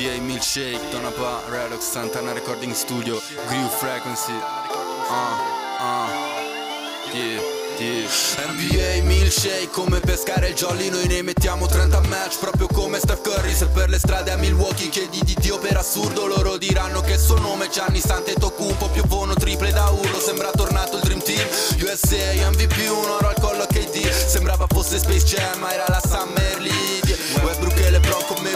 NBA Milkshake, Donapa, Relox, Santana Recording Studio, Groove Frequency. Uh, uh, yeah. NBA milkshake come pescare il jolly Noi ne mettiamo 30 match proprio come Steph Curry Se per le strade a Milwaukee chiedi di Dio per assurdo Loro diranno che il suo nome è Gianni Sante Tocumpo Piovono triple da urlo Sembra tornato il Dream Team USA MVP un oro al collo KD Sembrava fosse Space Jam ma era la Summer League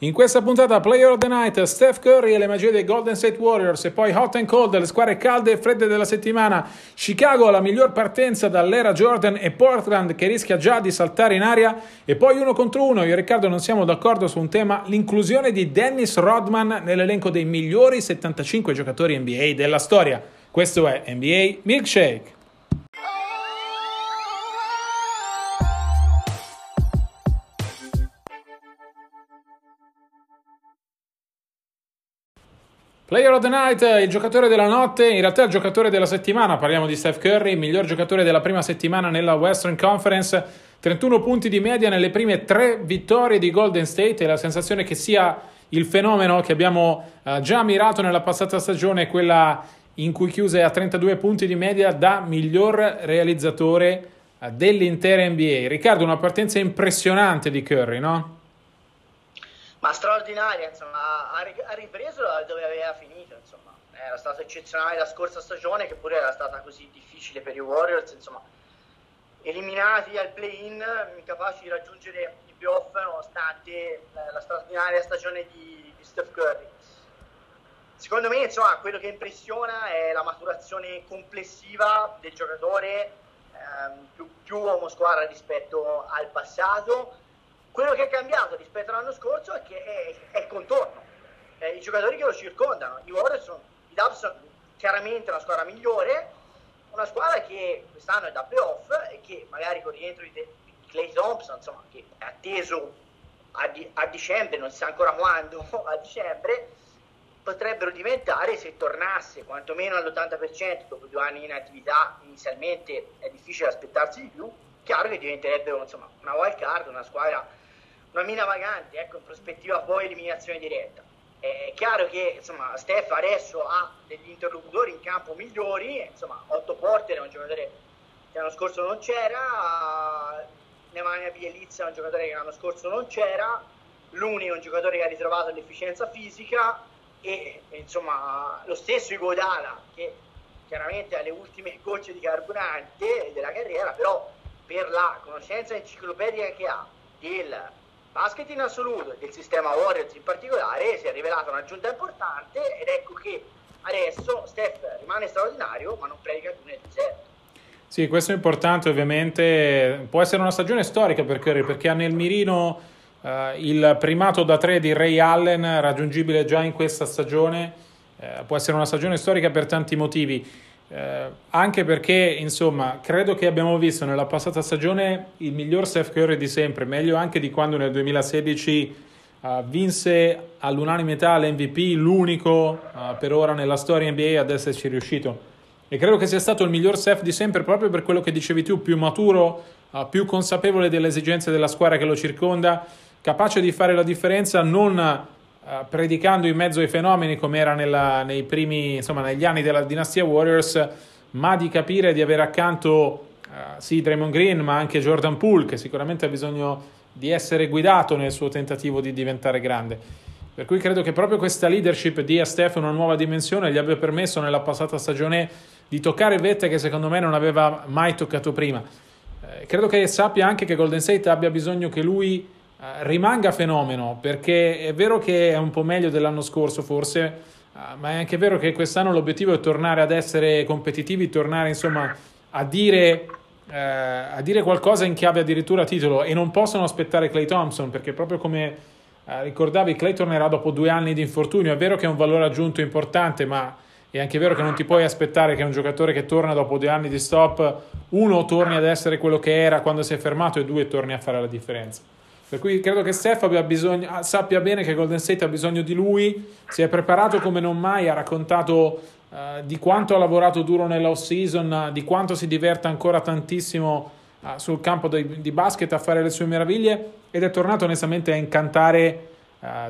In questa puntata Player of the Night, Steph Curry e le magie dei Golden State Warriors e poi Hot and Cold, le squadre calde e fredde della settimana. Chicago la miglior partenza dall'era Jordan e Portland che rischia già di saltare in aria e poi uno contro uno. Io e Riccardo non siamo d'accordo su un tema, l'inclusione di Dennis Rodman nell'elenco dei migliori 75 giocatori NBA della storia. Questo è NBA Milkshake. Player of the Night, il giocatore della notte, in realtà il giocatore della settimana, parliamo di Steph Curry, miglior giocatore della prima settimana nella Western Conference, 31 punti di media nelle prime tre vittorie di Golden State e la sensazione che sia il fenomeno che abbiamo uh, già mirato nella passata stagione, quella in cui chiuse a 32 punti di media da miglior realizzatore uh, dell'intera NBA. Riccardo, una partenza impressionante di Curry, no? Ma straordinaria, insomma, ha, ripreso dove aveva finito, insomma, era stato eccezionale la scorsa stagione che pure era stata così difficile per i Warriors, insomma, eliminati al play-in, incapaci di raggiungere i playoff nonostante la straordinaria stagione di, di Steph Curry. Secondo me, insomma, quello che impressiona è la maturazione complessiva del giocatore, ehm, più, più uomo squadra rispetto al passato, quello che è cambiato rispetto all'anno scorso è è, è il contorno, eh, i giocatori che lo circondano. I Warriors sono, i Dubs sono chiaramente una squadra migliore, una squadra che quest'anno è da playoff e che magari con il rientro di, di Clay Thompson, insomma, che è atteso a, di, a dicembre, non si sa ancora quando, a dicembre, potrebbero diventare, se tornasse quantomeno all'80% dopo due anni in attività, inizialmente è difficile aspettarsi di più, chiaro che diventerebbero insomma, una wild card, una squadra una mina vagante, ecco, in prospettiva poi eliminazione diretta. È chiaro che insomma, Steph adesso ha degli interlocutori in campo migliori, insomma, Otto Porter è un giocatore che l'anno scorso non c'era, Nemanja Bielizza è un giocatore che l'anno scorso non c'era, Luni è un giocatore che ha ritrovato l'efficienza fisica e insomma lo stesso Igodala che chiaramente ha le ultime gocce di carburante della carriera, però per la conoscenza enciclopedica che ha del basket in assoluto e del sistema Warriors in particolare si è rivelata un'aggiunta importante ed ecco che adesso Steph rimane straordinario ma non predica più nel deserto. Sì, questo è importante ovviamente, può essere una stagione storica per Curry perché ha nel mirino uh, il primato da tre di Ray Allen raggiungibile già in questa stagione, uh, può essere una stagione storica per tanti motivi. Eh, anche perché, insomma, credo che abbiamo visto nella passata stagione il miglior Steph Curry di sempre, meglio anche di quando nel 2016 uh, eh, vinse all'unanimità l'MVP, l'unico uh, per ora nella storia NBA ad esserci riuscito. E credo che sia stato il miglior Steph di sempre proprio per quello che dicevi tu, più maturo, uh, più consapevole delle esigenze della squadra che lo circonda, capace di fare la differenza non Uh, predicando in mezzo ai fenomeni come era nella, nei primi, insomma, negli anni della dinastia Warriors, ma di capire di avere accanto uh, sì Draymond Green, ma anche Jordan Poole, che sicuramente ha bisogno di essere guidato nel suo tentativo di diventare grande. Per cui credo che proprio questa leadership dia a Steph una nuova dimensione gli abbia permesso nella passata stagione di toccare vette che secondo me non aveva mai toccato prima. Eh, credo che sappia anche che Golden State abbia bisogno che lui eh, rimanga fenomeno perché è vero che è un po' meglio dell'anno scorso forse, uh, ma è anche vero che quest'anno l'obiettivo è tornare ad essere competitivi, tornare insomma a dire, uh, a dire qualcosa in chiave addirittura titolo e non possono aspettare Clay Thompson perché proprio come ricordavi Clay tornerà dopo due anni di infortunio, è vero che è un valore aggiunto importante ma è anche vero che non ti puoi aspettare che un giocatore che torna dopo due anni di stop, uno, torni ad essere quello che era quando si è fermato e due, torni a fare la differenza. Per cui credo che Steph bisogno, ah, sappia bene che Golden State ha bisogno di lui, si è preparato come non mai, ha raccontato uh, di quanto ha lavorato duro nell'off season, di quanto si diverta ancora tantissimo uh, sul campo di, di, basket a fare le sue meraviglie ed è tornato onestamente a incantare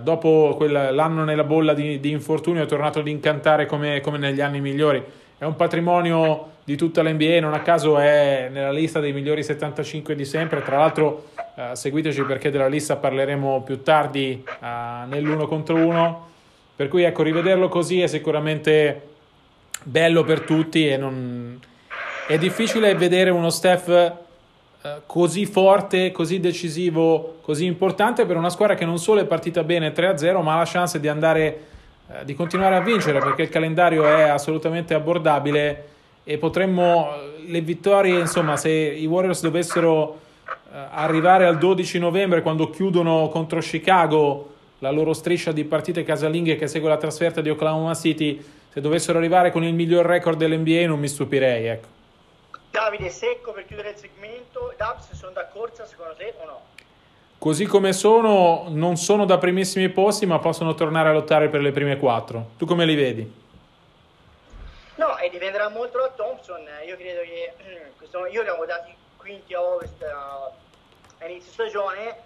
dopo quel, l'anno nella bolla di, di, infortunio, è tornato ad incantare come, come negli anni migliori. È un patrimonio di tutta l'NBA, non a caso è nella lista dei migliori 75 di sempre, tra l'altro Uh, seguiteci perché della lista parleremo più tardi uh, nell'uno contro uno. Per cui ecco, rivederlo così è sicuramente bello per tutti e non... è difficile vedere uno Steph uh, così forte, così decisivo, così importante per una squadra che non solo è partita bene 3-0, ma ha la chance di andare di continuare a vincere perché il calendario è assolutamente abbordabile e potremmo le vittorie, insomma, se i Warriors dovessero eh, arrivare al 12 novembre quando chiudono contro Chicago la loro striscia di partite casalinghe che segue la trasferta di Oklahoma City, se dovessero arrivare con il miglior record dell'NBA non mi stupirei. Ecco. Davide, secco per chiudere il segmento, Dubs sono da corsa secondo te o no? Così come sono, non sono da primissimi posti, ma possono tornare a lottare per le prime quattro. Tu come li vedi? No, e dipenderà molto da Thompson. Io credo che questo, io li avevo dati quinti a ovest a inizio stagione,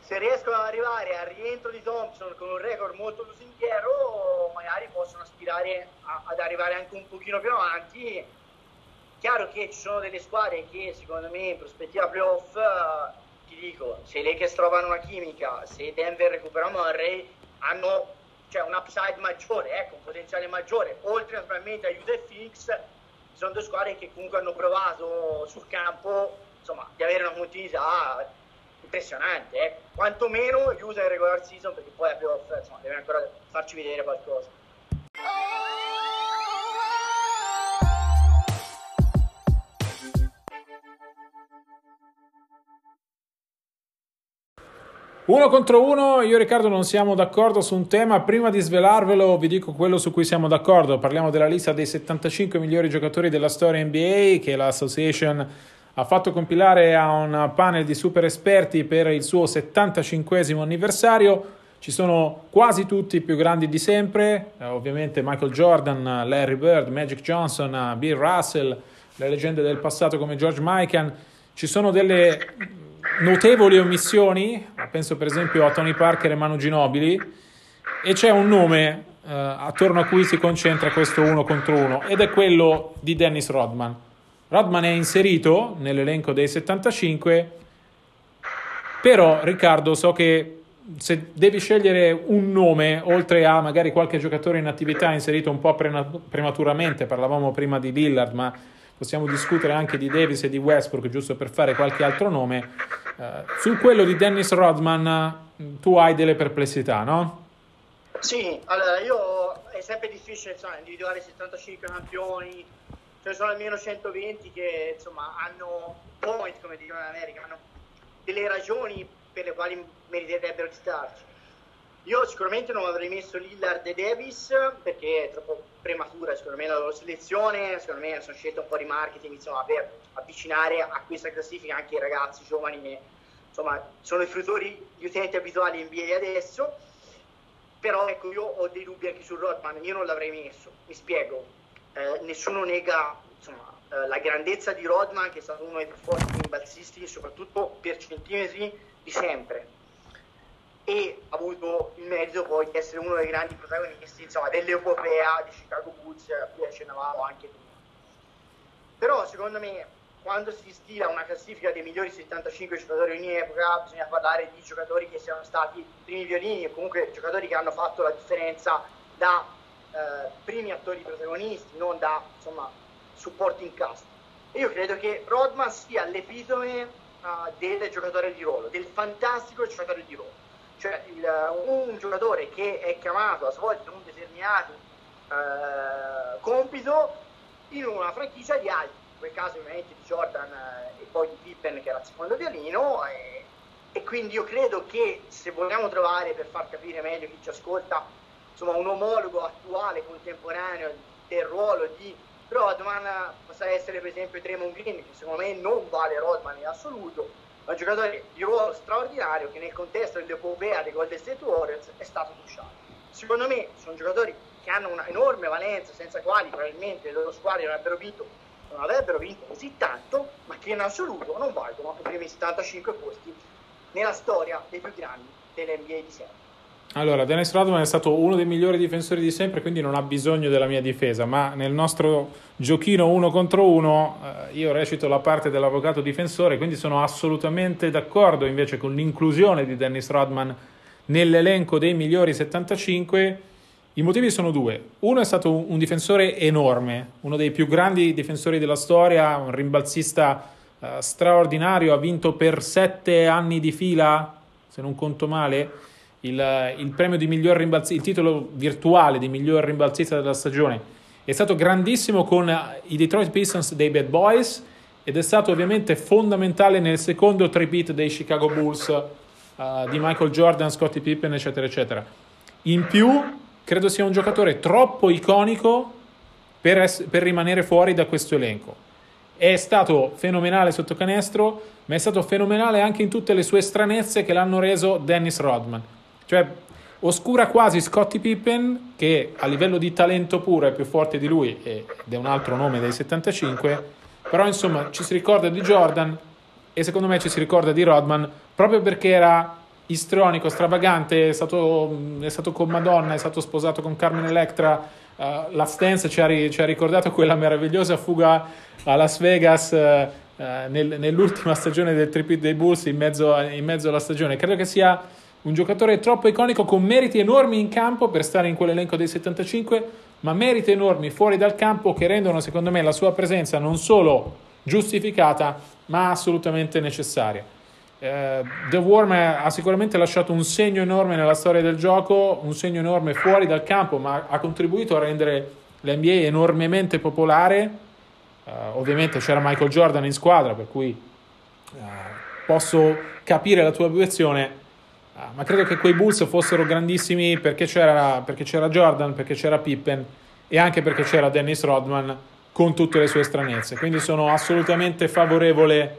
se riescono ad arrivare al rientro di Thompson con un record molto lusinghiero, magari possono aspirare a, ad arrivare anche un pochino più avanti. Chiaro che ci sono delle squadre che secondo me in prospettiva playoff, ti dico, se i Lakers trovano una chimica, se Denver recupera Murray, hanno cioè, un upside maggiore, ecco, un potenziale maggiore, oltre naturalmente a Utah e Phoenix, sono due squadre che comunque hanno provato sul campo insomma, di avere una continuità impressionante, eh. quantomeno chiusa in regular season perché poi a playoff insomma, deve ancora farci vedere qualcosa. Uno contro uno, io e Riccardo non siamo d'accordo su un tema. Prima di svelarvelo, vi dico quello su cui siamo d'accordo. Parliamo della lista dei 75 migliori giocatori della storia NBA che l'Association ha fatto compilare a un panel di super esperti per il suo 75 anniversario. Ci sono quasi tutti i più grandi di sempre, eh, ovviamente Michael Jordan, Larry Bird, Magic Johnson, Bill Russell, le leggende del passato come George Mikan. Ci sono delle notevoli omissioni, penso per esempio a Tony Parker e Manu Ginobili, e c'è un nome eh, attorno a cui si concentra questo uno contro uno, ed è quello di Dennis Rodman. Rodman è inserito nell'elenco dei 75, però Riccardo so che se devi scegliere un nome, oltre a magari qualche giocatore in attività inserito un po' prematuramente, parlavamo prima di Lillard, ma possiamo discutere anche di Davis e di Westbrook, giusto per fare qualche altro nome. Uh, su quello di Dennis Rodman tu hai delle perplessità, no? Sì, allora io è sempre difficile insomma, individuare 75 campioni ce ne sono almeno 120 che insomma hanno point, come dicono in America, hanno delle ragioni per le quali meriterebbero di starci. Io sicuramente non avrei messo Lillard e Davis perché è troppo prematura secondo me la loro selezione, secondo me sono scelte un po' di marketing insomma, per avvicinare a questa classifica anche i ragazzi giovani che insomma, sono i fruttori, gli utenti abituali in NBA adesso, però ecco io ho dei dubbi anche su Rodman, io non l'avrei messo, mi spiego, eh, nessuno nega insomma, eh, la grandezza di Rodman che è stato uno dei più forti rimbalzisti soprattutto per centimetri di sempre e ha avuto il merito poi di essere uno dei grandi protagonisti insomma, dell'Europea di Chicago Bulls a cui accennavamo anche prima però secondo me quando si stila una classifica dei migliori 75 giocatori ogni epoca bisogna parlare di giocatori che siano stati primi violini o comunque giocatori che hanno fatto la differenza da eh, primi attori protagonisti, non da insomma, supporting cast. E io credo che Rodman sia l'epitome uh, del giocatore di ruolo, del fantastico giocatore di ruolo. Cioè il, un giocatore che è chiamato a svolgere un determinato uh, compito in una franchigia di altri, in quel caso ovviamente di Jordan uh, e poi di Pippen che era il secondo violino e, e quindi io credo che se vogliamo trovare per far capire meglio chi ci ascolta insomma, un omologo attuale, contemporaneo del ruolo di Rodman possa essere per esempio Draymond Green, che secondo me non vale Rodman in assoluto, ma un giocatore di ruolo straordinario che nel contesto dell'epopea dei Golden State Warriors è stato touchato. Secondo me sono giocatori che hanno una enorme valenza, senza quali probabilmente le loro squadre non avrebbero vinto, non avrebbero vinto così tanto, ma che in assoluto non valgono i primi 75 posti nella storia dei più grandi dell'NBA di sempre. Allora, Dennis Rodman è stato uno dei migliori difensori di sempre, quindi non ha bisogno della mia difesa, ma nel nostro giochino uno contro uno eh, io recito la parte dell'avvocato difensore, quindi sono assolutamente d'accordo invece con l'inclusione di Dennis Rodman nell'elenco dei migliori 75. I motivi sono due. Uno è stato un difensore enorme, uno dei più grandi difensori della storia, un rimbalzista uh, straordinario, ha vinto per sette anni di fila, se non conto male il, il premio di miglior rimbalzista, il titolo virtuale di miglior rimbalzista della stagione. È stato grandissimo con i Detroit Pistons dei Bad Boys ed è stato ovviamente fondamentale nel secondo tripit dei Chicago Bulls uh, di Michael Jordan, Scottie Pippen, eccetera, eccetera. In più, credo sia un giocatore troppo iconico per, ess- per rimanere fuori da questo elenco. È stato fenomenale sotto canestro, ma è stato fenomenale anche in tutte le sue stranezze che l'hanno reso Dennis Rodman. Cioè, oscura quasi Scottie Pippen, che a livello di talento puro è più forte di lui ed è un altro nome dei 75, però insomma ci si ricorda di Jordan e secondo me ci si ricorda di Rodman proprio perché era istrionico, stravagante, è stato, è stato con Madonna, è stato sposato con Carmen Electra, uh, la Stance ci ha, ci ha, ricordato quella meravigliosa fuga a Las Vegas uh, nel, nell'ultima stagione del tripit dei Bulls in mezzo, in mezzo alla stagione. Credo che sia un giocatore troppo iconico con meriti enormi in campo per stare in quell'elenco dei 75, ma meriti enormi fuori dal campo che rendono secondo me la sua presenza non solo giustificata, ma assolutamente necessaria. Uh, The Worm ha sicuramente lasciato un segno enorme nella storia del gioco, un segno enorme fuori dal campo, ma ha contribuito a rendere l'NBA enormemente popolare. Uh, ovviamente c'era Michael Jordan in squadra, per cui uh, posso capire la tua obiezione Ah, ma credo che quei Bulls fossero grandissimi perché c'era, perché c'era Jordan, perché c'era Pippen e anche perché c'era Dennis Rodman con tutte le sue stranezze. Quindi sono assolutamente favorevole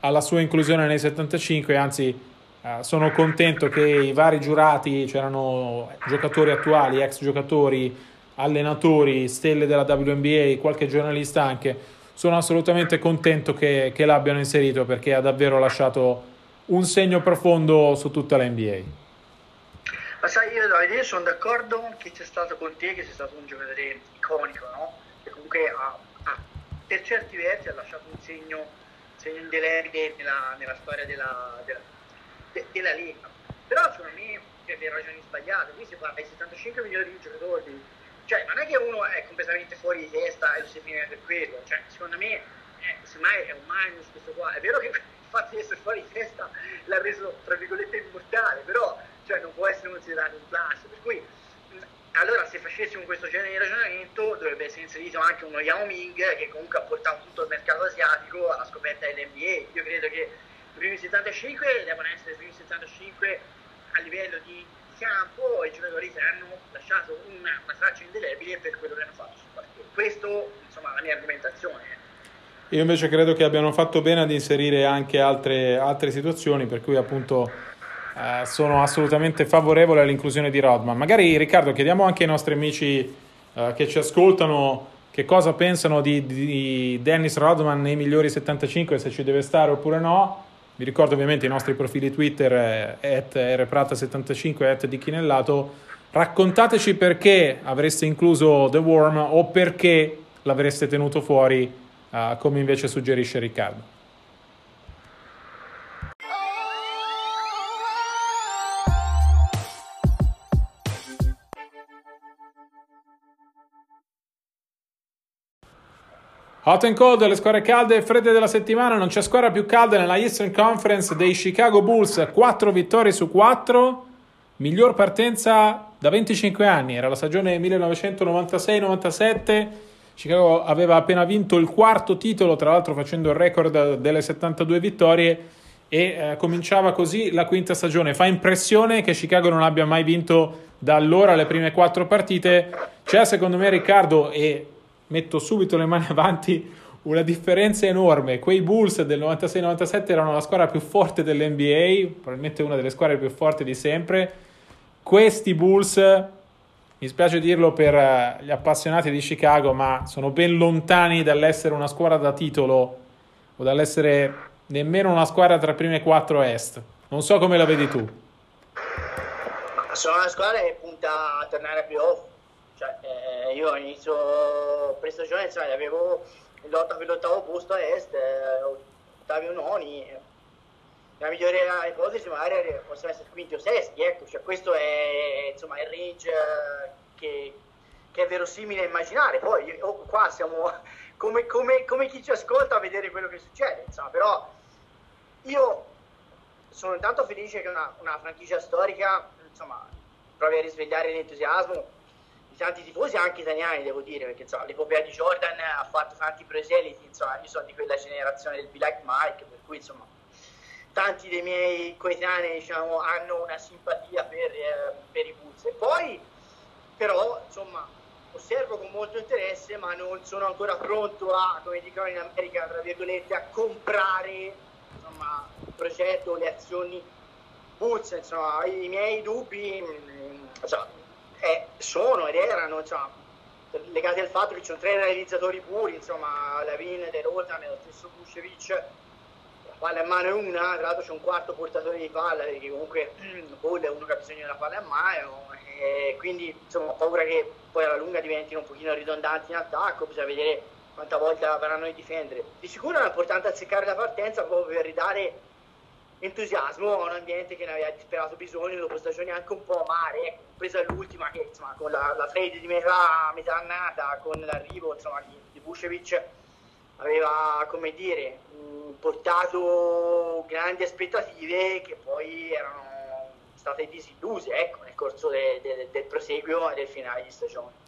alla sua inclusione nei 75, anzi eh, sono contento che i vari giurati, c'erano giocatori attuali, ex giocatori, allenatori, stelle della WNBA, qualche giornalista anche, sono assolutamente contento che, che l'abbiano inserito perché ha davvero lasciato un segno profondo su tutta la NBA. Ma sai, io Davide, sono d'accordo che c'è stato con te, che sei stato un giocatore iconico, no? Che comunque ha, ha, per certi versi ha lasciato un segno, segno indelebile nella, nella storia della, della, de, della Lega. Però secondo me per le ragioni sbagliate, qui si parla di 75 milioni di giocatori, cioè non è che uno è completamente fuori di testa e lo si finire per quello, cioè secondo me eh, semmai è un minus questo qua, è vero che di essere fuori di testa l'ha reso tra virgolette immortale, però cioè, non può essere considerato un plus. Per cui allora se facessimo questo genere di ragionamento dovrebbe essere inserito anche uno Yao Ming che comunque ha portato tutto il mercato asiatico alla scoperta dell'NBA. Io credo che i primi 75 devono essere i primi 75 a livello di campo e i giocatori che hanno lasciato una, una traccia indelebile per quello che hanno fatto sul parquet. Questo insomma la mia argomentazione. Io invece credo che abbiano fatto bene ad inserire anche altre, altre situazioni, per cui appunto eh, sono assolutamente favorevole all'inclusione di Rodman. Magari Riccardo chiediamo anche ai nostri amici eh, che ci ascoltano che cosa pensano di, di, Dennis Rodman nei migliori 75, se ci deve stare oppure no. Vi ricordo ovviamente i nostri profili Twitter, eh, rprata75 e di Chinellato. Raccontateci perché avreste incluso The Worm o perché l'avreste tenuto fuori uh, come invece suggerisce Riccardo. Hot and cold, le squadre calde e fredde della settimana, non c'è squadra più calda nella Eastern Conference dei Chicago Bulls, 4 vittorie su 4, miglior partenza da 25 anni, era la stagione 1996-97, Chicago aveva appena vinto il quarto titolo, tra l'altro facendo il record delle 72 vittorie e eh, cominciava così la quinta stagione. Fa impressione che Chicago non abbia mai vinto da allora le prime quattro partite. C'è secondo me Riccardo, e metto subito le mani avanti, una differenza enorme. Quei Bulls del 96-97 erano la squadra più forte dell'NBA, probabilmente una delle squadre più forti di sempre. Questi Bulls, mi spiace dirlo per eh, gli appassionati di Chicago, ma sono ben lontani dall'essere una squadra da titolo o dall'essere nemmeno una squadra tra prime quattro est. Non so come la vedi tu. Sono una squadra che punta a tornare a playoff. Cioè, eh, io all'inizio prestagione insomma, avevo lotta per l'ottavo posto a est, eh, Ottavio Noni. La migliore ipotesi magari possono essere quinti o sesti, ecco, cioè, questo è insomma, il range eh, che, che, è verosimile immaginare. Poi oh, qua siamo come, come, come, chi ci ascolta a vedere quello che succede, insomma, però io sono intanto felice che una, una franchigia storica insomma, provi a risvegliare l'entusiasmo di tanti tifosi, anche italiani, devo dire, perché insomma, l'epopea di Jordan ha fatto tanti proseliti, insomma, io sono di quella generazione del Black Mike, per cui insomma, tanti dei miei coetanei diciamo, hanno una simpatia per, eh, per i Bulls. E poi, però, insomma, osservo con molto interesse, ma non sono ancora pronto a, come dicono in America, tra virgolette, a comprare insomma, il progetto, le azioni Bulls, insomma, i miei dubbi insomma, eh, sono ed erano insomma, legati al fatto che ci sono tre realizzatori puri, insomma, Lavin, De Rotan e lo stesso Buscevic, la palla in mano è una, tra l'altro c'è un quarto portatore di palla, perché comunque Paul è uno che ha bisogno della palla in mano, e quindi insomma ho paura che poi alla lunga diventino un pochino ridondanti in attacco, bisogna vedere quanta volta verranno a difendere. Di sicuro è importante azzeccare la partenza proprio per ridare entusiasmo a un ambiente che ne aveva disperato bisogno dopo stagioni anche un po' amare, ecco, compresa l'ultima che insomma, con la, la, trade di metà, metà annata, con l'arrivo insomma, di, di Vucevic aveva come dire portato grandi aspettative che poi erano state disilluse ecco, nel corso de, de, del proseguio e del finale di stagione.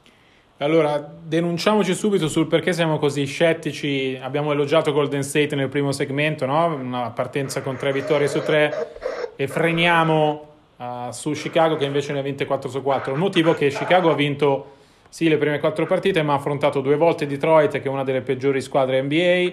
Allora, denunciamoci subito sul perché siamo così scettici. Abbiamo elogiato Golden State nel primo segmento, no? una partenza con tre vittorie su tre, e freniamo uh, su Chicago che invece ne ha vinte 4 su 4. Il motivo è che Chicago ha vinto sì le prime quattro partite, ma ha affrontato due volte Detroit, che è una delle peggiori squadre NBA,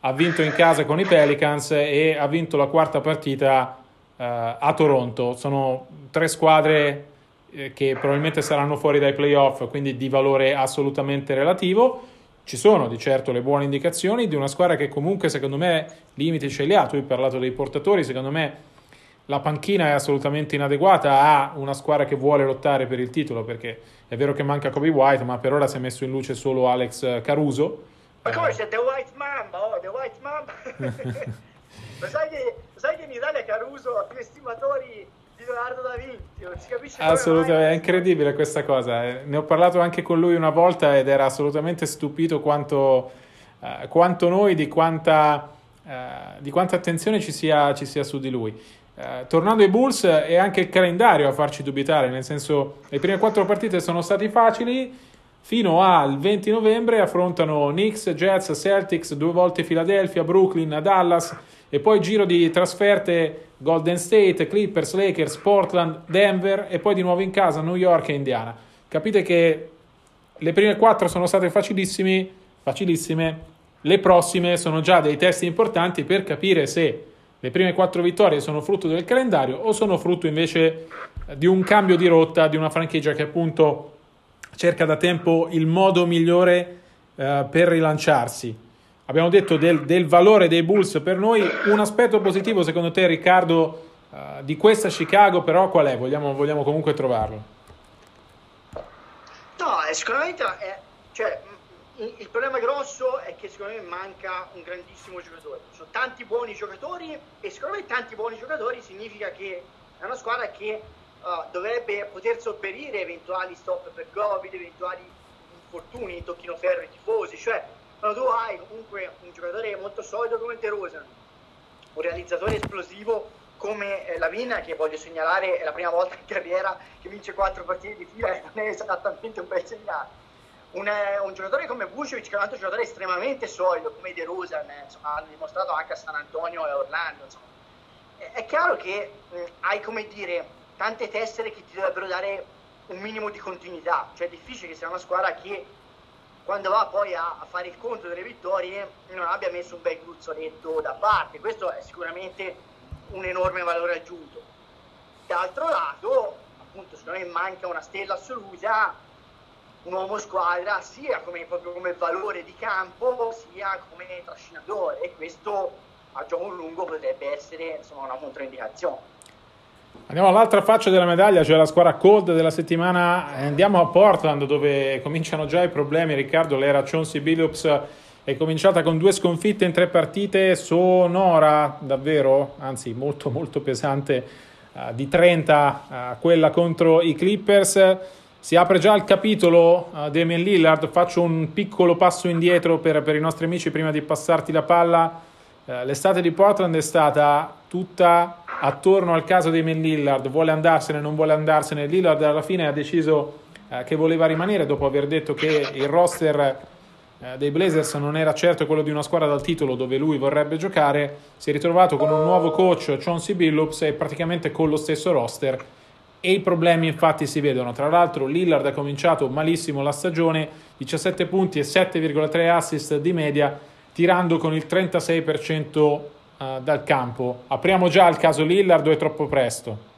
ha vinto in casa con i Pelicans e ha vinto la quarta partita uh, a Toronto. Sono tre squadre eh, che probabilmente saranno fuori dai playoff, quindi di valore assolutamente relativo. Ci sono di certo le buone indicazioni di una squadra che comunque secondo me limiti ce li ha. Tu hai parlato dei portatori, secondo me la panchina è assolutamente inadeguata a una squadra che vuole lottare per il titolo perché è vero che manca Kobe White, ma per ora si è messo in luce solo Alex Caruso. Ma come c'è The White Mamba? Oh, The White Mamba! lo, sai che, lo sai che in Italia Caruso ha più estimatori Leonardo da Vinci, non si capisce Assolutamente, è incredibile questa cosa. Eh. Ne ho parlato anche con lui una volta ed era assolutamente stupito quanto, uh, quanto noi, di quanta, uh, di quanta attenzione ci sia, ci sia, su di lui. Uh, tornando ai Bulls, è anche il calendario a farci dubitare, nel senso le prime quattro partite sono stati facili, fino al 20 novembre affrontano Knicks, Jets, Celtics, due volte Philadelphia, Brooklyn, Dallas e poi giro di trasferte Golden State, Clippers, Lakers, Portland, Denver e poi di nuovo in casa New York e Indiana. Capite che le prime quattro sono state facilissime, le prossime sono già dei test importanti per capire se le prime quattro vittorie sono frutto del calendario o sono frutto invece di un cambio di rotta di una franchigia che appunto cerca da tempo il modo migliore eh, per rilanciarsi abbiamo detto del, del, valore dei Bulls per noi. Un aspetto positivo, secondo te, Riccardo, uh, di questa Chicago, però, qual è? Vogliamo, vogliamo comunque trovarlo? No, sicuramente è, cioè, il problema grosso è che secondo me manca un grandissimo giocatore. Ci sono tanti buoni giocatori e secondo me tanti buoni giocatori significa che è una squadra che uh, dovrebbe poter sopperire eventuali stop per Covid, eventuali infortuni, tocchino ferro ai tifosi, cioè quando tu hai comunque un giocatore molto solido come De Rosa, un realizzatore esplosivo come eh, Lavina, che voglio segnalare è la prima volta in carriera che vince quattro partite di fila e non è esattamente un bel segnale. Un, eh, un, giocatore come Vucevic, che è un altro giocatore estremamente solido come De Rosa, eh, insomma, ha dimostrato anche a San Antonio e a Orlando. Insomma. è chiaro che mh, hai come dire tante tessere che ti dovrebbero dare un minimo di continuità, cioè è difficile che sia una squadra che quando va poi a, a fare il conto delle vittorie non abbia messo un bel gruzzoletto da parte, questo è sicuramente un enorme valore aggiunto. D'altro lato, appunto, secondo me manca una stella assoluta, un uomo squadra, sia come, proprio come valore di campo, sia come trascinatore, e questo a gioco lungo potrebbe essere insomma, una controindicazione. Andiamo all'altra faccia della medaglia, cioè la squadra cold della settimana. Andiamo a Portland dove cominciano già i problemi. Riccardo, l'era Chauncey Billups è cominciata con due sconfitte in tre partite, sonora davvero, anzi molto molto pesante, uh, di 30 uh, quella contro i Clippers. Si apre già il capitolo uh, Damien Lillard, faccio un piccolo passo indietro per, per i nostri amici prima di passarti la palla. Uh, l'estate di Portland è stata tutta attorno al caso Damien Lillard, vuole andarsene, non vuole andarsene. Lillard alla fine ha deciso uh, che voleva rimanere dopo aver detto che il roster dei Blazers non era certo quello di una squadra dal titolo dove lui vorrebbe giocare, si è ritrovato con un nuovo coach, Chauncey Billups, e praticamente con lo stesso roster e i problemi infatti si vedono. Tra l'altro Lillard ha cominciato malissimo la stagione, 17 punti e 7,3 assist di media, tirando con il 36% eh, dal campo. Apriamo già il caso Lillard o è troppo presto?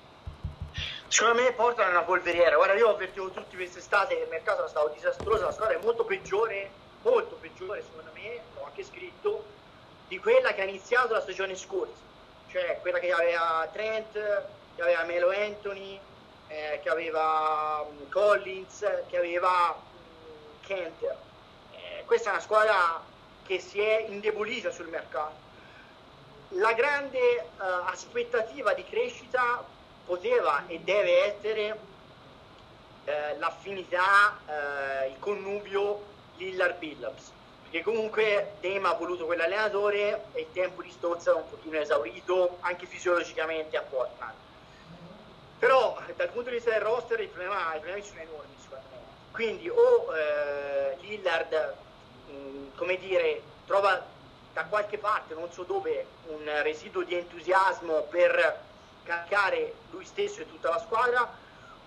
Secondo me portano una polveriera. Guarda, io ho avvertito tutti quest'estate che il mercato è stato disastroso, la squadra è molto peggiore molto peggiore secondo me, l'ho anche scritto, di quella che ha iniziato la stagione scorsa, cioè quella che aveva Trent, che aveva Melo Anthony, eh, che aveva um, Collins, che aveva um, Kent. Eh, questa è una squadra che si è indebolita sul mercato. La grande eh, aspettativa di crescita poteva e deve essere eh, l'affinità, eh, il connubio Lillard Billups perché comunque Dame ha voluto quell'allenatore e il tempo di Stozza è un pochino esaurito anche fisiologicamente a Portland dal punto di vista del roster i problemi, sono enormi secondo me. Quindi o eh, Lillard mh, come dire trova da qualche parte non so dove un residuo di entusiasmo per caricare lui stesso e tutta la squadra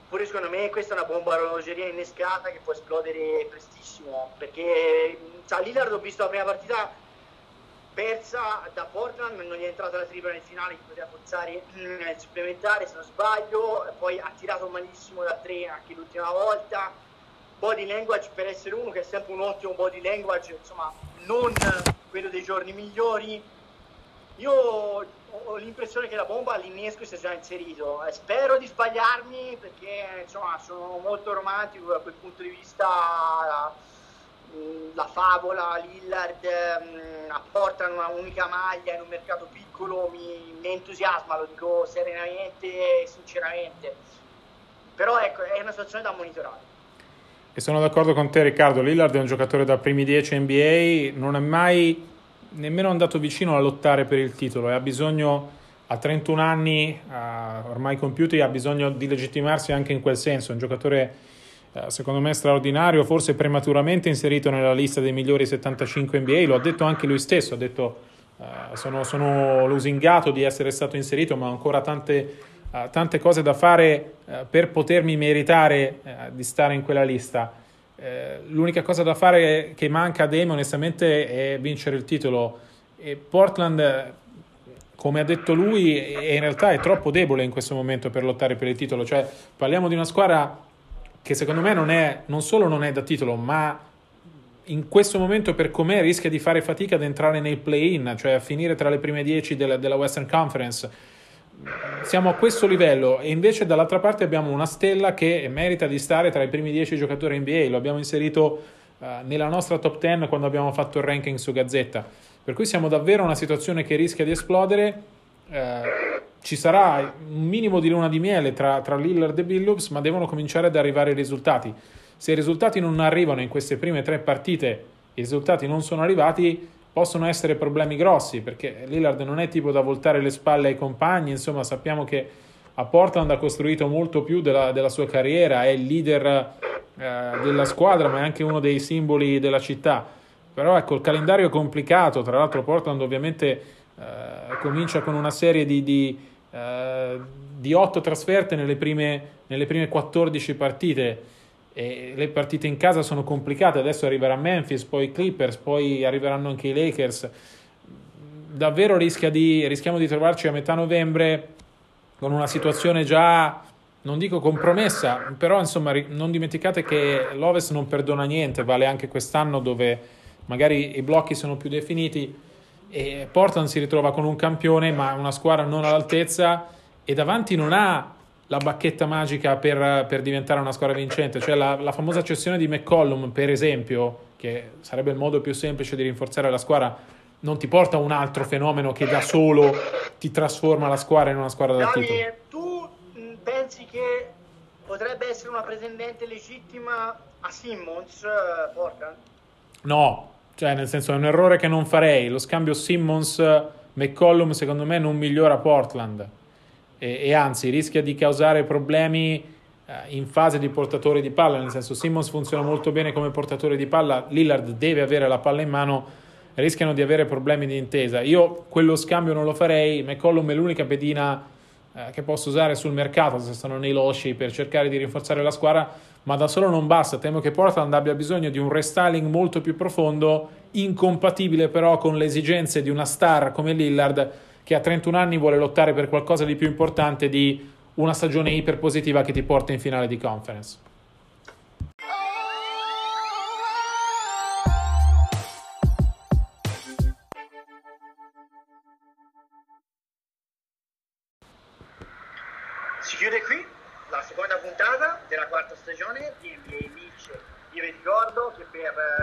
Oppure secondo me questa è una bomba orologeria innescata che può esplodere prestissimo, perché cioè, Lillard ho visto la prima partita persa da Portland, non gli è entrata la tripla nel finale che poteva forzare nel supplementare se non sbaglio, poi ha tirato malissimo da tre anche l'ultima volta. Body language per essere uno che è sempre un ottimo body language, insomma non quello dei giorni migliori. Io ho l'impressione che la bomba all'innesco sia già inserito. Eh, spero di sbagliarmi perché insomma sono molto romantico da quel punto di vista. La, mm, la favola, Lillard mh, apportano una unica maglia in un mercato piccolo mi, mi entusiasma, lo dico serenamente e sinceramente. Però ecco, è una situazione da monitorare. E sono d'accordo con te Riccardo, Lillard è un giocatore da primi 10 NBA, non è mai nemmeno andato vicino a lottare per il titolo e ha bisogno, a 31 anni uh, ormai compiuti, ha bisogno di legittimarsi anche in quel senso. È un giocatore secondo me straordinario, forse prematuramente inserito nella lista dei migliori 75 NBA, lo ha detto anche lui stesso, ha detto uh, sono, sono, lusingato di essere stato inserito, ma ho ancora tante, tante cose da fare per potermi meritare di stare in quella lista. Eh, l'unica cosa da fare che manca a Dame onestamente è vincere il titolo e Portland come ha detto lui in realtà è troppo debole in questo momento per lottare per il titolo cioè parliamo di una squadra che secondo me non, è, non solo non è da titolo ma in questo momento per com'è rischia di fare fatica ad entrare nei play-in cioè a finire tra le prime 10 della, della Western Conference. Siamo a questo livello e invece dall'altra parte abbiamo una stella che merita di stare tra i primi 10 giocatori NBA, lo abbiamo inserito uh, nella nostra top 10 quando abbiamo fatto il ranking su Gazzetta, per cui siamo davvero in una situazione che rischia di esplodere, uh, ci sarà un minimo di luna di miele tra, tra Lillard e Billups, ma devono cominciare ad arrivare i risultati. Se i risultati non arrivano in queste prime tre partite, i risultati non sono arrivati, possono essere problemi grossi perché Lillard non è tipo da voltare le spalle ai compagni, insomma sappiamo che a Portland ha costruito molto più della, della sua carriera, è il leader eh, della squadra ma è anche uno dei simboli della città. Però ecco, il calendario è complicato, tra l'altro Portland ovviamente eh, comincia con una serie di, di, eh, di 8 trasferte nelle prime, nelle prime 14 partite. E le partite in casa sono complicate, adesso arriverà Memphis, poi i Clippers, poi arriveranno anche i Lakers. Davvero di, rischiamo di trovarci a metà novembre con una situazione già, non dico compromessa, però insomma non dimenticate che l'Ovest non perdona niente, vale anche quest'anno dove magari i blocchi sono più definiti e Portland si ritrova con un campione ma una squadra non all'altezza e davanti non ha la bacchetta magica per, per diventare una squadra vincente, cioè la, la, famosa cessione di McCollum, per esempio, che sarebbe il modo più semplice di rinforzare la squadra, non ti porta un altro fenomeno che da solo ti trasforma la squadra in una squadra da titolo. tu pensi che potrebbe essere una pretendente legittima a Simmons uh, Portland? No, cioè nel senso è un errore che non farei. Lo scambio Simmons-McCollum secondo me non migliora Portland. E, e anzi rischia di causare problemi eh, in fase di portatore di palla, nel senso Simmons funziona molto bene come portatore di palla, Lillard deve avere la palla in mano, rischiano di avere problemi di intesa. Io quello scambio non lo farei, McCollum è l'unica pedina eh, che posso usare sul mercato se sono nei losci per cercare di rinforzare la squadra, ma da solo non basta, temo che Portland abbia bisogno di un restyling molto più profondo, incompatibile però con le esigenze di una star come Lillard che a 31 anni vuole lottare per qualcosa di più importante di una stagione iperpositiva che ti porta in finale di conference.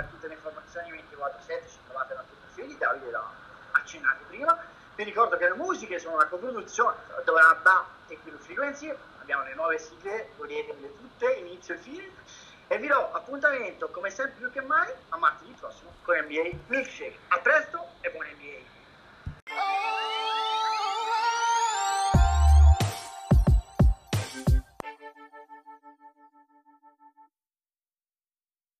Tutte le informazioni 24-7 ci trovate nel nostro profilo, Davide l'ha accennato prima vi ricordo che le musiche sono una coproduzione tra Dorabba e Kilo Frequency, abbiamo le nuove sigle, godetele tutte, inizio e fine, e vi do appuntamento come sempre più che mai a martedì prossimo con NBA Milkshake. A presto!